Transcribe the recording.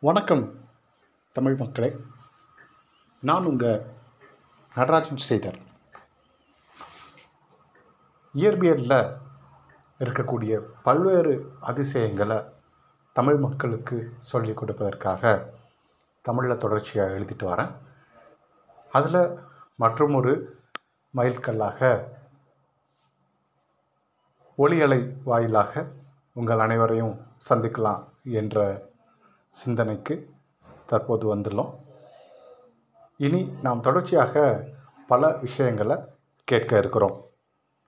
வணக்கம் தமிழ் மக்களே. நான் உங்கள் நடராஜன் சேதர் இயற்பியலில் இருக்கக்கூடிய பல்வேறு அதிசயங்களை தமிழ் மக்களுக்கு சொல்லிக் கொடுப்பதற்காக தமிழில் தொடர்ச்சியாக எழுதிட்டு வரேன். அதில் மற்றும் ஒரு மைல்கல்லாக ஒளியலை வாயிலாக உங்கள் அனைவரையும் சந்திக்கலாம் என்ற சிந்தனைக்கு தற்போது வந்துள்ளோம். இனி நாம் தொடர்ச்சியாக பல விஷயங்களை கேட்க இருக்கிறோம்.